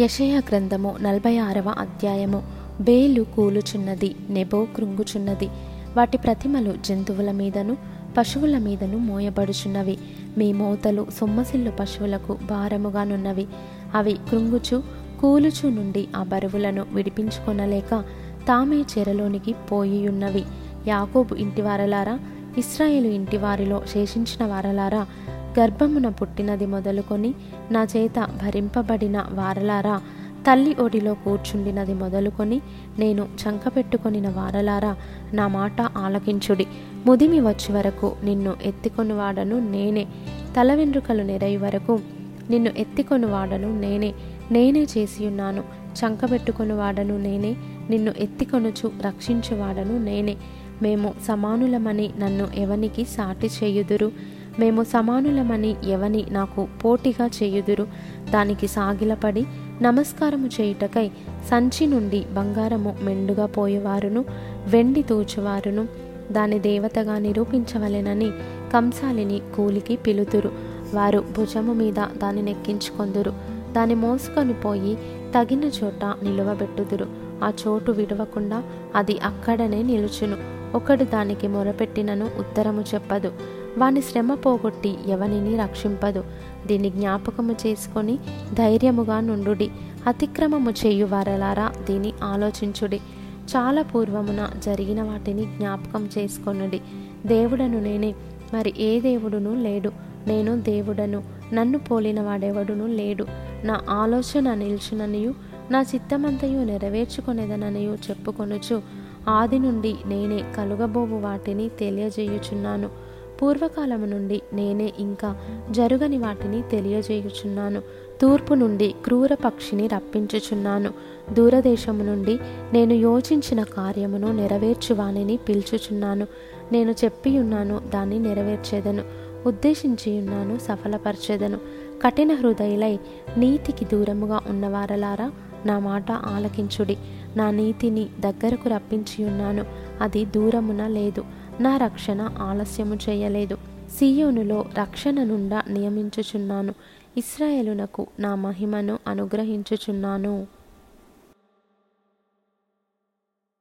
యషయ గ్రంథము నలభై ఆరవ అధ్యాయము. బేలు కూలుచున్నది నెబో కృంగుచున్నది. వాటి ప్రతిమలు జంతువుల మీదను పశువుల మీదను మోయబడుచున్నవి. మీ మోతలు సొమ్మసిల్లు పశువులకు భారముగానున్నవి. అవి కృంగుచు కూలుచు నుండి ఆ బరువులను విడిపించుకొనలేక తామే చెరలోనికి పోయియున్నవి. యాకోబు ఇంటివారలారా ఇస్రాయేలు ఇంటివారిలో శేషించిన వారలారా గర్భమున పుట్టినది మొదలుకొని నా చేత భరింపబడిన వారలారా తల్లి ఒడిలో కూర్చుండినది మొదలుకొని నేను చంకపెట్టుకొనిన వారలారా నా మాట ఆలకించుడి. ముదిమి వచ్చి వరకు నిన్ను ఎత్తికొని వాడను నేనే. తల వెంట్రుకలు నెరయి వరకు నిన్ను ఎత్తికొని వాడను నేనే నేనే చేసియున్నాను చంకబెట్టుకొని వాడను నేనే. నిన్ను ఎత్తికొనుచు రక్షించువాడను నేనే. మేము సమానులమని నన్ను ఎవనికి సాటి చేయుదురు? మేము సమానులమని ఎవని నాకు పోటీగా చేయుదురు. దానికి సాగిలపడి నమస్కారము చేయుటకై సంచి నుండి బంగారము మెండుగా పోయేవారును వెండి తూచువారును. దాని దేవతగా నిరూపించవలెనని కంసాలిని కూలికి పిలుతురు వారు భుజము మీద దాని నెక్కించుకొందురు. దాని మోసుకొని పోయి తగిన చోట నిలువబెట్టుదురు. ఆ చోటు విడవకుండా అది అక్కడనే నిలుచును. ఒకడు దానికి మొరపెట్టినను ఉత్తరము చెప్పదు. వాని శ్రమ పోగొట్టి ఎవనిని రక్షింపదు. దీన్ని జ్ఞాపకము చేసుకొని ధైర్యముగా నుండుడి అతిక్రమము చేయువారలారా దీని ఆలోచించుడి. చాలా పూర్వమున జరిగిన వాటిని జ్ఞాపకం చేసుకొనుడి. దేవుడను నేనే మరి ఏ దేవుడును లేడు. నేను దేవుడను నన్ను పోలిన వాడెవడును లేడు. నా ఆలోచన నిల్చుననియు నా చిత్తమంతయు నెరవేర్చుకొనేదననియు చెప్పుకొనుచు ఆది నుండి నేనే కలుగబోవు వాటిని తెలియజేయుచున్నాను. పూర్వకాలము నుండి నేనే ఇంకా జరుగని వాటిని తెలియజేయుచున్నాను. తూర్పు నుండి క్రూర పక్షిని రప్పించుచున్నాను. దూరదేశము నుండి నేను యోచించిన కార్యమును నెరవేర్చువానిని పిలుచుచున్నాను. నేను చెప్పియున్నాను దాన్ని నెరవేర్చేదను. ఉద్దేశించి ఉన్నాను కఠిన హృదయులై నీతికి దూరముగా ఉన్నవారలారా నా మాట ఆలకించుడి. నా నీతిని దగ్గరకు రప్పించి ఉన్నాను. అది దూరమున లేదు. నా రక్షణ ఆలస్యము చేయలేదు. సీయోనులో రక్షణ నుండా నియమించుచున్నాను. ఇస్రాయేలునకు నా మహిమను అనుగ్రహించుచున్నాను.